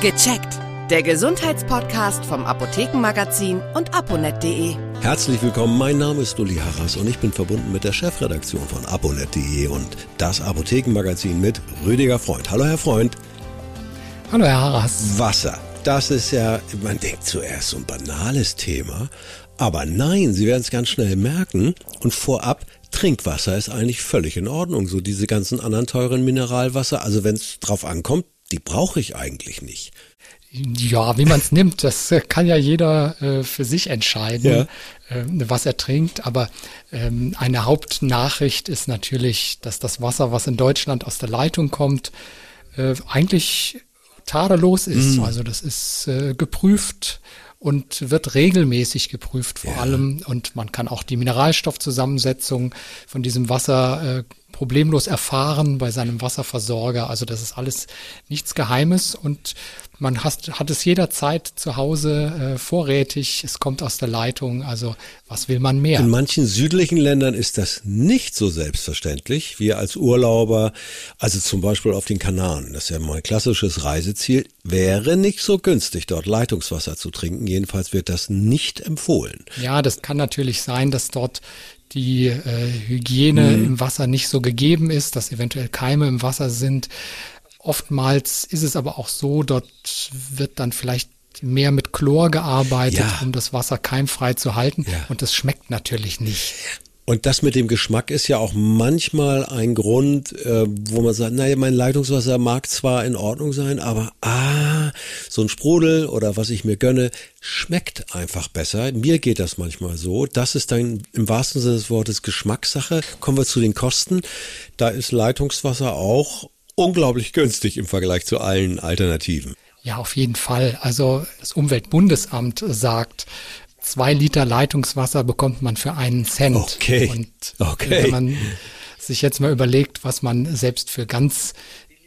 Gecheckt. Der Gesundheitspodcast vom Apothekenmagazin und aponet.de. Herzlich willkommen, mein Name ist Uli Harras und ich bin verbunden mit der Chefredaktion von aponet.de und das Apothekenmagazin mit Rüdiger Freund. Hallo Herr Freund. Hallo Herr Harras. Wasser. Das ist ja, man denkt zuerst so ein banales Thema, aber nein, Sie werden es ganz schnell merken und vorab, Trinkwasser ist eigentlich völlig in Ordnung. So diese ganzen anderen teuren Mineralwasser, also wenn es drauf ankommt, die brauche ich eigentlich nicht. Ja, wie man es nimmt, das äh, kann ja jeder äh, für sich entscheiden, ja. äh, was er trinkt. Aber ähm, eine Hauptnachricht ist natürlich, dass das Wasser, was in Deutschland aus der Leitung kommt, äh, eigentlich tadellos ist. Mm. Also das ist äh, geprüft und wird regelmäßig geprüft vor ja. allem. Und man kann auch die Mineralstoffzusammensetzung von diesem Wasser äh, problemlos erfahren bei seinem Wasserversorger. Also das ist alles nichts Geheimes und man hat, hat es jederzeit zu Hause äh, vorrätig. Es kommt aus der Leitung. Also was will man mehr? In manchen südlichen Ländern ist das nicht so selbstverständlich. Wir als Urlauber, also zum Beispiel auf den Kanaren, das ist ja mein klassisches Reiseziel, wäre nicht so günstig, dort Leitungswasser zu trinken. Jedenfalls wird das nicht empfohlen. Ja, das kann natürlich sein, dass dort die äh, Hygiene mhm. im Wasser nicht so gegeben ist, dass eventuell Keime im Wasser sind. Oftmals ist es aber auch so, dort wird dann vielleicht mehr mit Chlor gearbeitet, ja. um das Wasser keimfrei zu halten. Ja. Und das schmeckt natürlich nicht. Und das mit dem Geschmack ist ja auch manchmal ein Grund, äh, wo man sagt, naja, mein Leitungswasser mag zwar in Ordnung sein, aber ah, so ein Sprudel oder was ich mir gönne, schmeckt einfach besser. Mir geht das manchmal so. Das ist dann im wahrsten Sinne des Wortes Geschmackssache. Kommen wir zu den Kosten. Da ist Leitungswasser auch unglaublich günstig im Vergleich zu allen Alternativen. Ja, auf jeden Fall. Also das Umweltbundesamt sagt, zwei Liter Leitungswasser bekommt man für einen Cent. Okay. Und okay. wenn man sich jetzt mal überlegt, was man selbst für ganz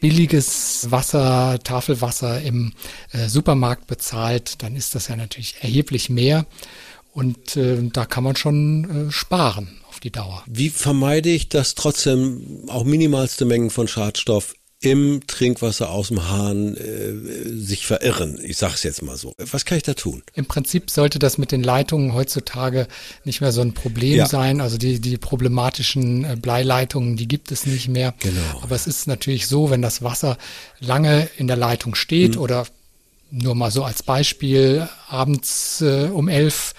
billiges Wasser, Tafelwasser im äh, Supermarkt bezahlt, dann ist das ja natürlich erheblich mehr. Und äh, da kann man schon äh, sparen auf die Dauer. Wie vermeide ich, dass trotzdem auch minimalste Mengen von Schadstoff im Trinkwasser aus dem Hahn äh, sich verirren. Ich sage es jetzt mal so. Was kann ich da tun? Im Prinzip sollte das mit den Leitungen heutzutage nicht mehr so ein Problem ja. sein. Also die, die problematischen äh, Bleileitungen, die gibt es nicht mehr. Genau. Aber es ist natürlich so, wenn das Wasser lange in der Leitung steht mhm. oder nur mal so als Beispiel abends äh, um elf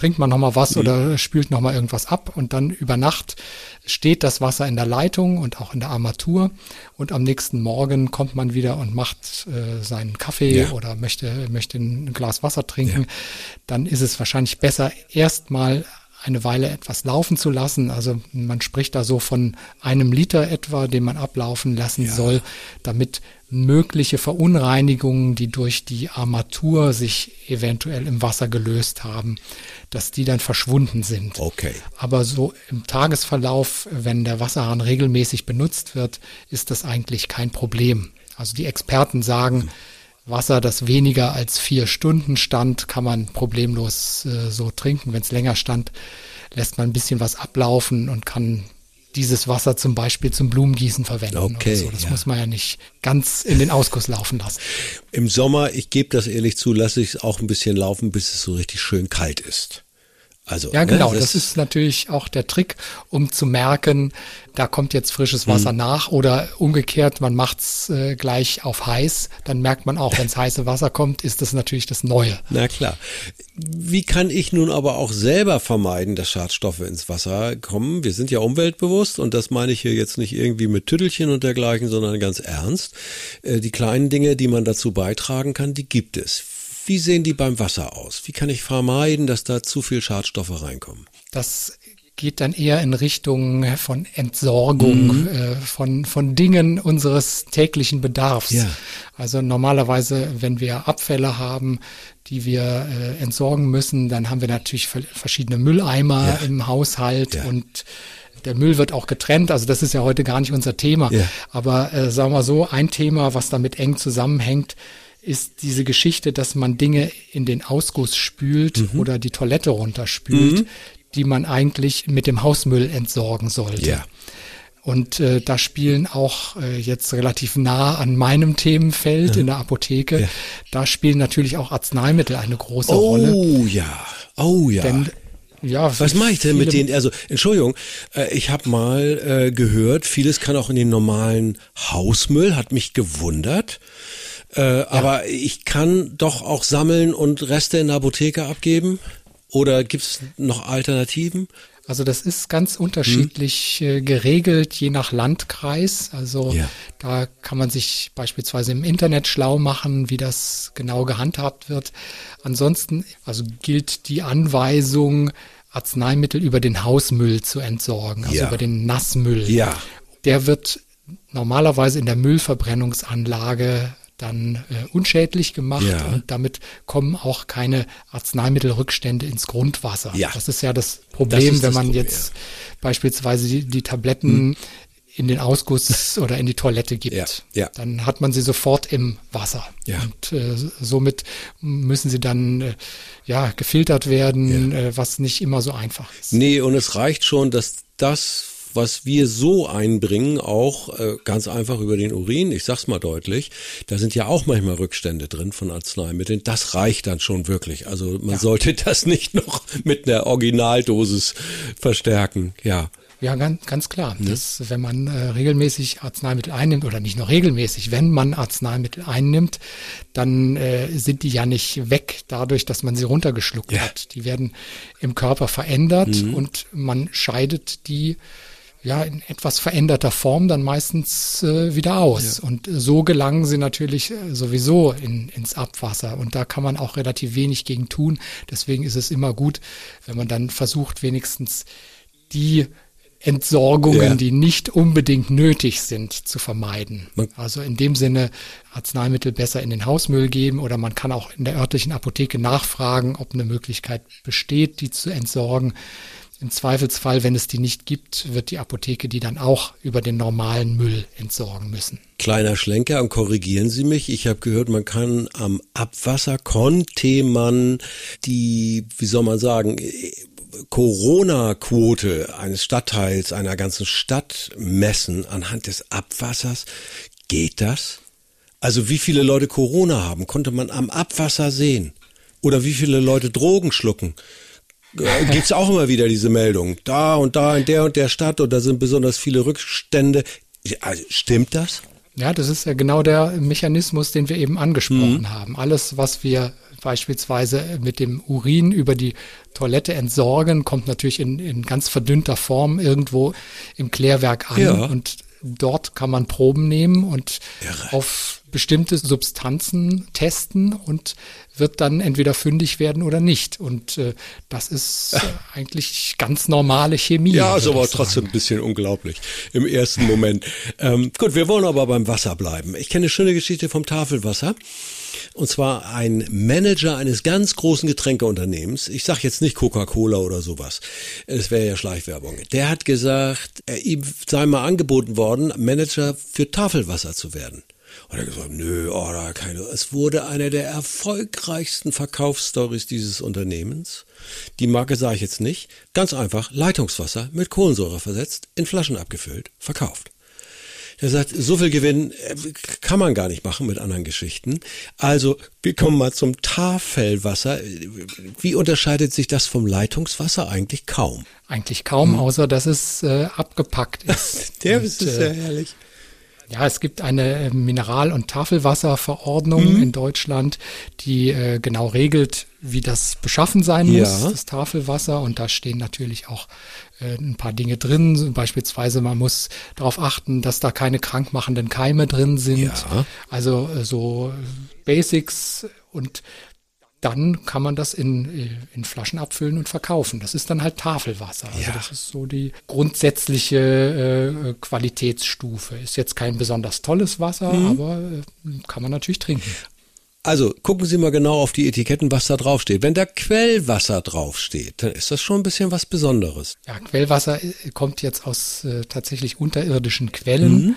trinkt man nochmal was mhm. oder spült nochmal irgendwas ab und dann über Nacht steht das Wasser in der Leitung und auch in der Armatur und am nächsten Morgen kommt man wieder und macht äh, seinen Kaffee ja. oder möchte, möchte ein Glas Wasser trinken, ja. dann ist es wahrscheinlich besser, erstmal eine Weile etwas laufen zu lassen. Also man spricht da so von einem Liter etwa, den man ablaufen lassen ja. soll, damit mögliche Verunreinigungen, die durch die Armatur sich eventuell im Wasser gelöst haben, dass die dann verschwunden sind. Okay. Aber so im Tagesverlauf, wenn der Wasserhahn regelmäßig benutzt wird, ist das eigentlich kein Problem. Also die Experten sagen, Wasser, das weniger als vier Stunden stand, kann man problemlos äh, so trinken. Wenn es länger stand, lässt man ein bisschen was ablaufen und kann dieses Wasser zum Beispiel zum Blumengießen verwenden. Okay, so. Das ja. muss man ja nicht ganz in den Ausguss laufen lassen. Im Sommer, ich gebe das ehrlich zu, lasse ich es auch ein bisschen laufen, bis es so richtig schön kalt ist. Also, ja, genau. Ne, das, das, ist natürlich auch der Trick, um zu merken, da kommt jetzt frisches Wasser mhm. nach oder umgekehrt, man macht's äh, gleich auf heiß. Dann merkt man auch, wenns heiße Wasser kommt, ist das natürlich das Neue. Na klar. Wie kann ich nun aber auch selber vermeiden, dass Schadstoffe ins Wasser kommen? Wir sind ja umweltbewusst und das meine ich hier jetzt nicht irgendwie mit Tüttelchen und dergleichen, sondern ganz ernst. Äh, die kleinen Dinge, die man dazu beitragen kann, die gibt es wie sehen die beim Wasser aus? Wie kann ich vermeiden, dass da zu viel Schadstoffe reinkommen? Das geht dann eher in Richtung von Entsorgung mhm. äh, von, von Dingen unseres täglichen Bedarfs. Ja. Also normalerweise, wenn wir Abfälle haben, die wir äh, entsorgen müssen, dann haben wir natürlich verschiedene Mülleimer ja. im Haushalt ja. und der Müll wird auch getrennt, also das ist ja heute gar nicht unser Thema. Aber äh, sagen wir so, ein Thema, was damit eng zusammenhängt, ist diese Geschichte, dass man Dinge in den Ausguss spült mhm. oder die Toilette runterspült, mhm. die man eigentlich mit dem Hausmüll entsorgen sollte. Ja. Und äh, da spielen auch äh, jetzt relativ nah an meinem Themenfeld ja. in der Apotheke, ja. da spielen natürlich auch Arzneimittel eine große oh, Rolle. Oh ja, oh ja. Denn ja, was mache ich denn mit denen? Also Entschuldigung, äh, ich habe mal äh, gehört, vieles kann auch in den normalen Hausmüll, hat mich gewundert. Äh, ja. Aber ich kann doch auch sammeln und Reste in der Apotheke abgeben? Oder gibt's noch Alternativen? Also das ist ganz unterschiedlich hm. äh, geregelt, je nach Landkreis. Also ja. da kann man sich beispielsweise im Internet schlau machen, wie das genau gehandhabt wird. Ansonsten, also gilt die Anweisung, Arzneimittel über den Hausmüll zu entsorgen, also ja. über den Nassmüll. Ja. Der wird normalerweise in der Müllverbrennungsanlage dann äh, unschädlich gemacht ja. und damit kommen auch keine Arzneimittelrückstände ins Grundwasser. Ja. Das ist ja das Problem, das wenn man Problem, jetzt ja. beispielsweise die, die Tabletten hm. in den Ausguss oder in die Toilette gibt. Ja. Dann hat man sie sofort im Wasser. Ja. Und äh, somit müssen sie dann äh, ja gefiltert werden, äh, was nicht immer so einfach ist. Nee, und es reicht schon, dass das was wir so einbringen, auch äh, ganz einfach über den Urin, ich sag's mal deutlich, da sind ja auch manchmal Rückstände drin von Arzneimitteln. Das reicht dann schon wirklich. Also man ja. sollte das nicht noch mit einer Originaldosis verstärken. Ja. Ja, ganz, ganz klar. Mhm. Dass, wenn man äh, regelmäßig Arzneimittel einnimmt, oder nicht nur regelmäßig, wenn man Arzneimittel einnimmt, dann äh, sind die ja nicht weg dadurch, dass man sie runtergeschluckt ja. hat. Die werden im Körper verändert mhm. und man scheidet die ja in etwas veränderter Form dann meistens äh, wieder aus. Ja. Und so gelangen sie natürlich äh, sowieso in, ins Abwasser. Und da kann man auch relativ wenig gegen tun. Deswegen ist es immer gut, wenn man dann versucht, wenigstens die Entsorgungen, ja. die nicht unbedingt nötig sind, zu vermeiden. Also in dem Sinne Arzneimittel besser in den Hausmüll geben oder man kann auch in der örtlichen Apotheke nachfragen, ob eine Möglichkeit besteht, die zu entsorgen. Im Zweifelsfall, wenn es die nicht gibt, wird die Apotheke die dann auch über den normalen Müll entsorgen müssen. Kleiner Schlenker und korrigieren Sie mich. Ich habe gehört, man kann am Abwasser konnte man die, wie soll man sagen, Corona-Quote eines Stadtteils, einer ganzen Stadt messen anhand des Abwassers. Geht das? Also wie viele Leute Corona haben, konnte man am Abwasser sehen. Oder wie viele Leute Drogen schlucken. Äh, gibt's auch immer wieder diese Meldung. Da und da in der und der Stadt und da sind besonders viele Rückstände. Also, stimmt das? Ja, das ist ja genau der Mechanismus, den wir eben angesprochen mhm. haben. Alles, was wir beispielsweise mit dem Urin über die Toilette entsorgen, kommt natürlich in, in ganz verdünnter Form irgendwo im Klärwerk an. Ja. Und dort kann man Proben nehmen und Irre. auf bestimmte Substanzen testen und wird dann entweder fündig werden oder nicht. Und äh, das ist äh, eigentlich ganz normale Chemie. Ja, ist aber trotzdem ein bisschen unglaublich im ersten Moment. Ähm, gut, wir wollen aber beim Wasser bleiben. Ich kenne eine schöne Geschichte vom Tafelwasser. Und zwar ein Manager eines ganz großen Getränkeunternehmens. Ich sage jetzt nicht Coca-Cola oder sowas. Es wäre ja Schleichwerbung. Der hat gesagt, er, ihm sei mal angeboten worden, Manager für Tafelwasser zu werden. Und er hat gesagt, nö, oh, da keine. Es wurde eine der erfolgreichsten Verkaufsstories dieses Unternehmens. Die Marke sage ich jetzt nicht. Ganz einfach, Leitungswasser mit Kohlensäure versetzt, in Flaschen abgefüllt, verkauft. Er sagt, so viel Gewinn äh, kann man gar nicht machen mit anderen Geschichten. Also, wir kommen mal zum Tafelwasser. Wie unterscheidet sich das vom Leitungswasser? Eigentlich kaum. Eigentlich kaum, hm. außer dass es äh, abgepackt ist. Der ist äh, sehr herrlich. Ja, es gibt eine äh, Mineral- und Tafelwasserverordnung mhm. in Deutschland, die äh, genau regelt, wie das beschaffen sein ja. muss, das Tafelwasser. Und da stehen natürlich auch äh, ein paar Dinge drin. Beispielsweise, man muss darauf achten, dass da keine krankmachenden Keime drin sind. Ja. Also äh, so Basics und dann kann man das in, äh, in Flaschen abfüllen und verkaufen. Das ist dann halt Tafelwasser. Also ja. das ist so die grundsätzliche äh, Qualitätsstufe. Ist jetzt kein besonders tolles Wasser, mhm. aber äh, kann man natürlich trinken. Also gucken Sie mal genau auf die Etiketten, was da draufsteht. Wenn da Quellwasser draufsteht, dann ist das schon ein bisschen was Besonderes. Ja, Quellwasser äh, kommt jetzt aus äh, tatsächlich unterirdischen Quellen. Mhm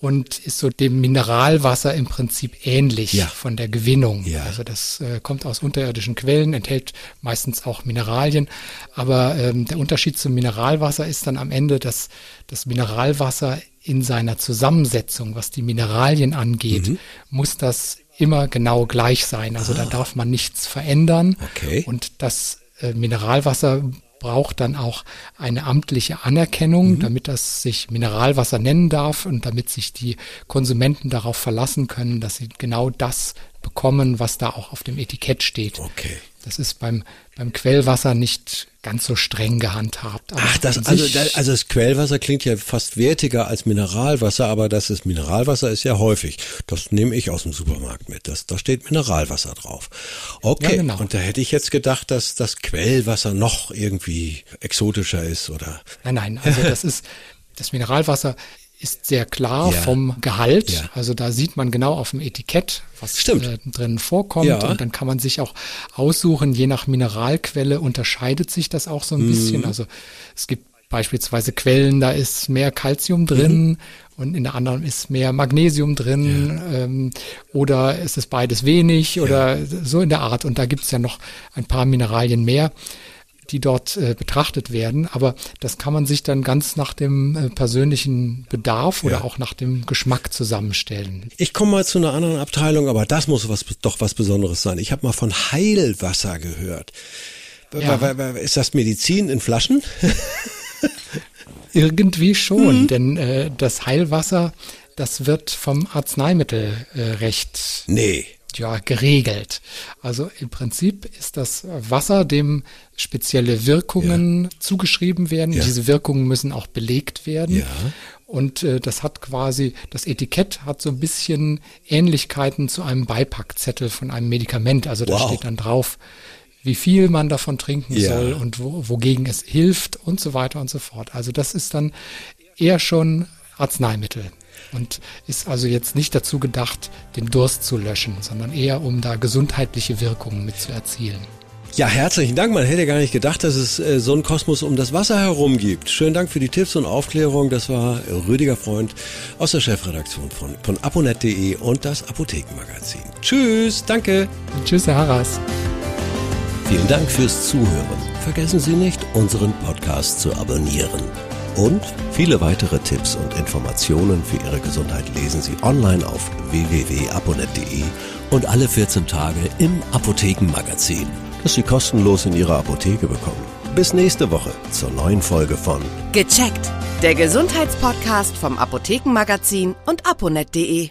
und ist so dem Mineralwasser im Prinzip ähnlich Ja. von der Gewinnung. Ja. Also das äh, kommt aus unterirdischen Quellen, enthält meistens auch Mineralien. Aber ähm, der Unterschied zum Mineralwasser ist dann am Ende, dass das Mineralwasser in seiner Zusammensetzung, was die Mineralien angeht, Mhm. muss das immer genau gleich sein. Also da darf man nichts verändern. Ah. Okay. Und das äh, Mineralwasser braucht dann auch eine amtliche Anerkennung, Mhm. damit das sich Mineralwasser nennen darf und damit sich die Konsumenten darauf verlassen können, dass sie genau das bekommen, was da auch auf dem Etikett steht. Okay. Das ist beim, beim Quellwasser nicht ganz so streng gehandhabt. aber Ach, das, also, da, also das Quellwasser klingt ja fast wertiger als Mineralwasser, aber das ist Mineralwasser ist ja häufig. Das nehme ich aus dem Supermarkt mit. Das, da steht Mineralwasser drauf. Okay. Ja, genau. Und da hätte ich jetzt gedacht, dass das Quellwasser noch irgendwie exotischer ist oder. Nein, nein, also das ist, das Mineralwasser ist sehr klar Ja. vom Gehalt. Ja. Also da sieht man genau auf dem Etikett, was äh, drin vorkommt. Ja. Und dann kann man sich auch aussuchen, je nach Mineralquelle unterscheidet sich das auch so Mhm. ein bisschen. Also es gibt beispielsweise Quellen, da ist mehr Calcium drin Mhm. und in der anderen ist mehr Magnesium drin ähm, oder ist es beides wenig oder so in der Art. Und da gibt es ja noch ein paar Mineralien mehr die dort äh, betrachtet werden. Aber das kann man sich dann ganz nach dem äh, persönlichen Bedarf oder Ja. auch nach dem Geschmack zusammenstellen. Ich komme mal zu einer anderen Abteilung, aber das muss was, doch was Besonderes sein. Ich habe mal von Heilwasser gehört. Ja. Ist das Medizin in Flaschen? Irgendwie schon, denn äh, das Heilwasser, das wird vom Arzneimittelrecht äh, Nee. Ja, geregelt. Also im Prinzip ist das Wasser, dem spezielle Wirkungen zugeschrieben werden. Ja. Diese Wirkungen müssen auch belegt werden. Ja. Und äh, das hat quasi, das Etikett hat so ein bisschen Ähnlichkeiten zu einem Beipackzettel von einem Medikament. Also da Wow. steht dann drauf, wie viel man davon trinken Ja. soll und wo, wogegen es hilft und so weiter und so fort. Also das ist dann eher schon Arzneimittel und ist also jetzt nicht dazu gedacht, den Durst zu löschen, sondern eher um da gesundheitliche Wirkungen mit zu erzielen. Ja, herzlichen Dank. Man hätte gar nicht gedacht, dass es äh, so einen Kosmos um das Wasser herum gibt. Schönen Dank für die Tipps und Aufklärung. Das war Rüdiger Freund aus der Chefredaktion von, von aponet.de und das Apothekenmagazin. Tschüss, danke. Tschüss, Herr Harras. Vielen Dank fürs Zuhören. Vergessen Sie nicht, unseren Podcast zu abonnieren. Und viele weitere Tipps und Informationen für Ihre Gesundheit lesen Sie online auf www.aponet.de und alle 14 Tage im Apothekenmagazin, das Sie kostenlos in Ihrer Apotheke bekommen. Bis nächste Woche zur neuen Folge von Gecheckt. Der Gesundheitspodcast vom Apothekenmagazin und aponet.de.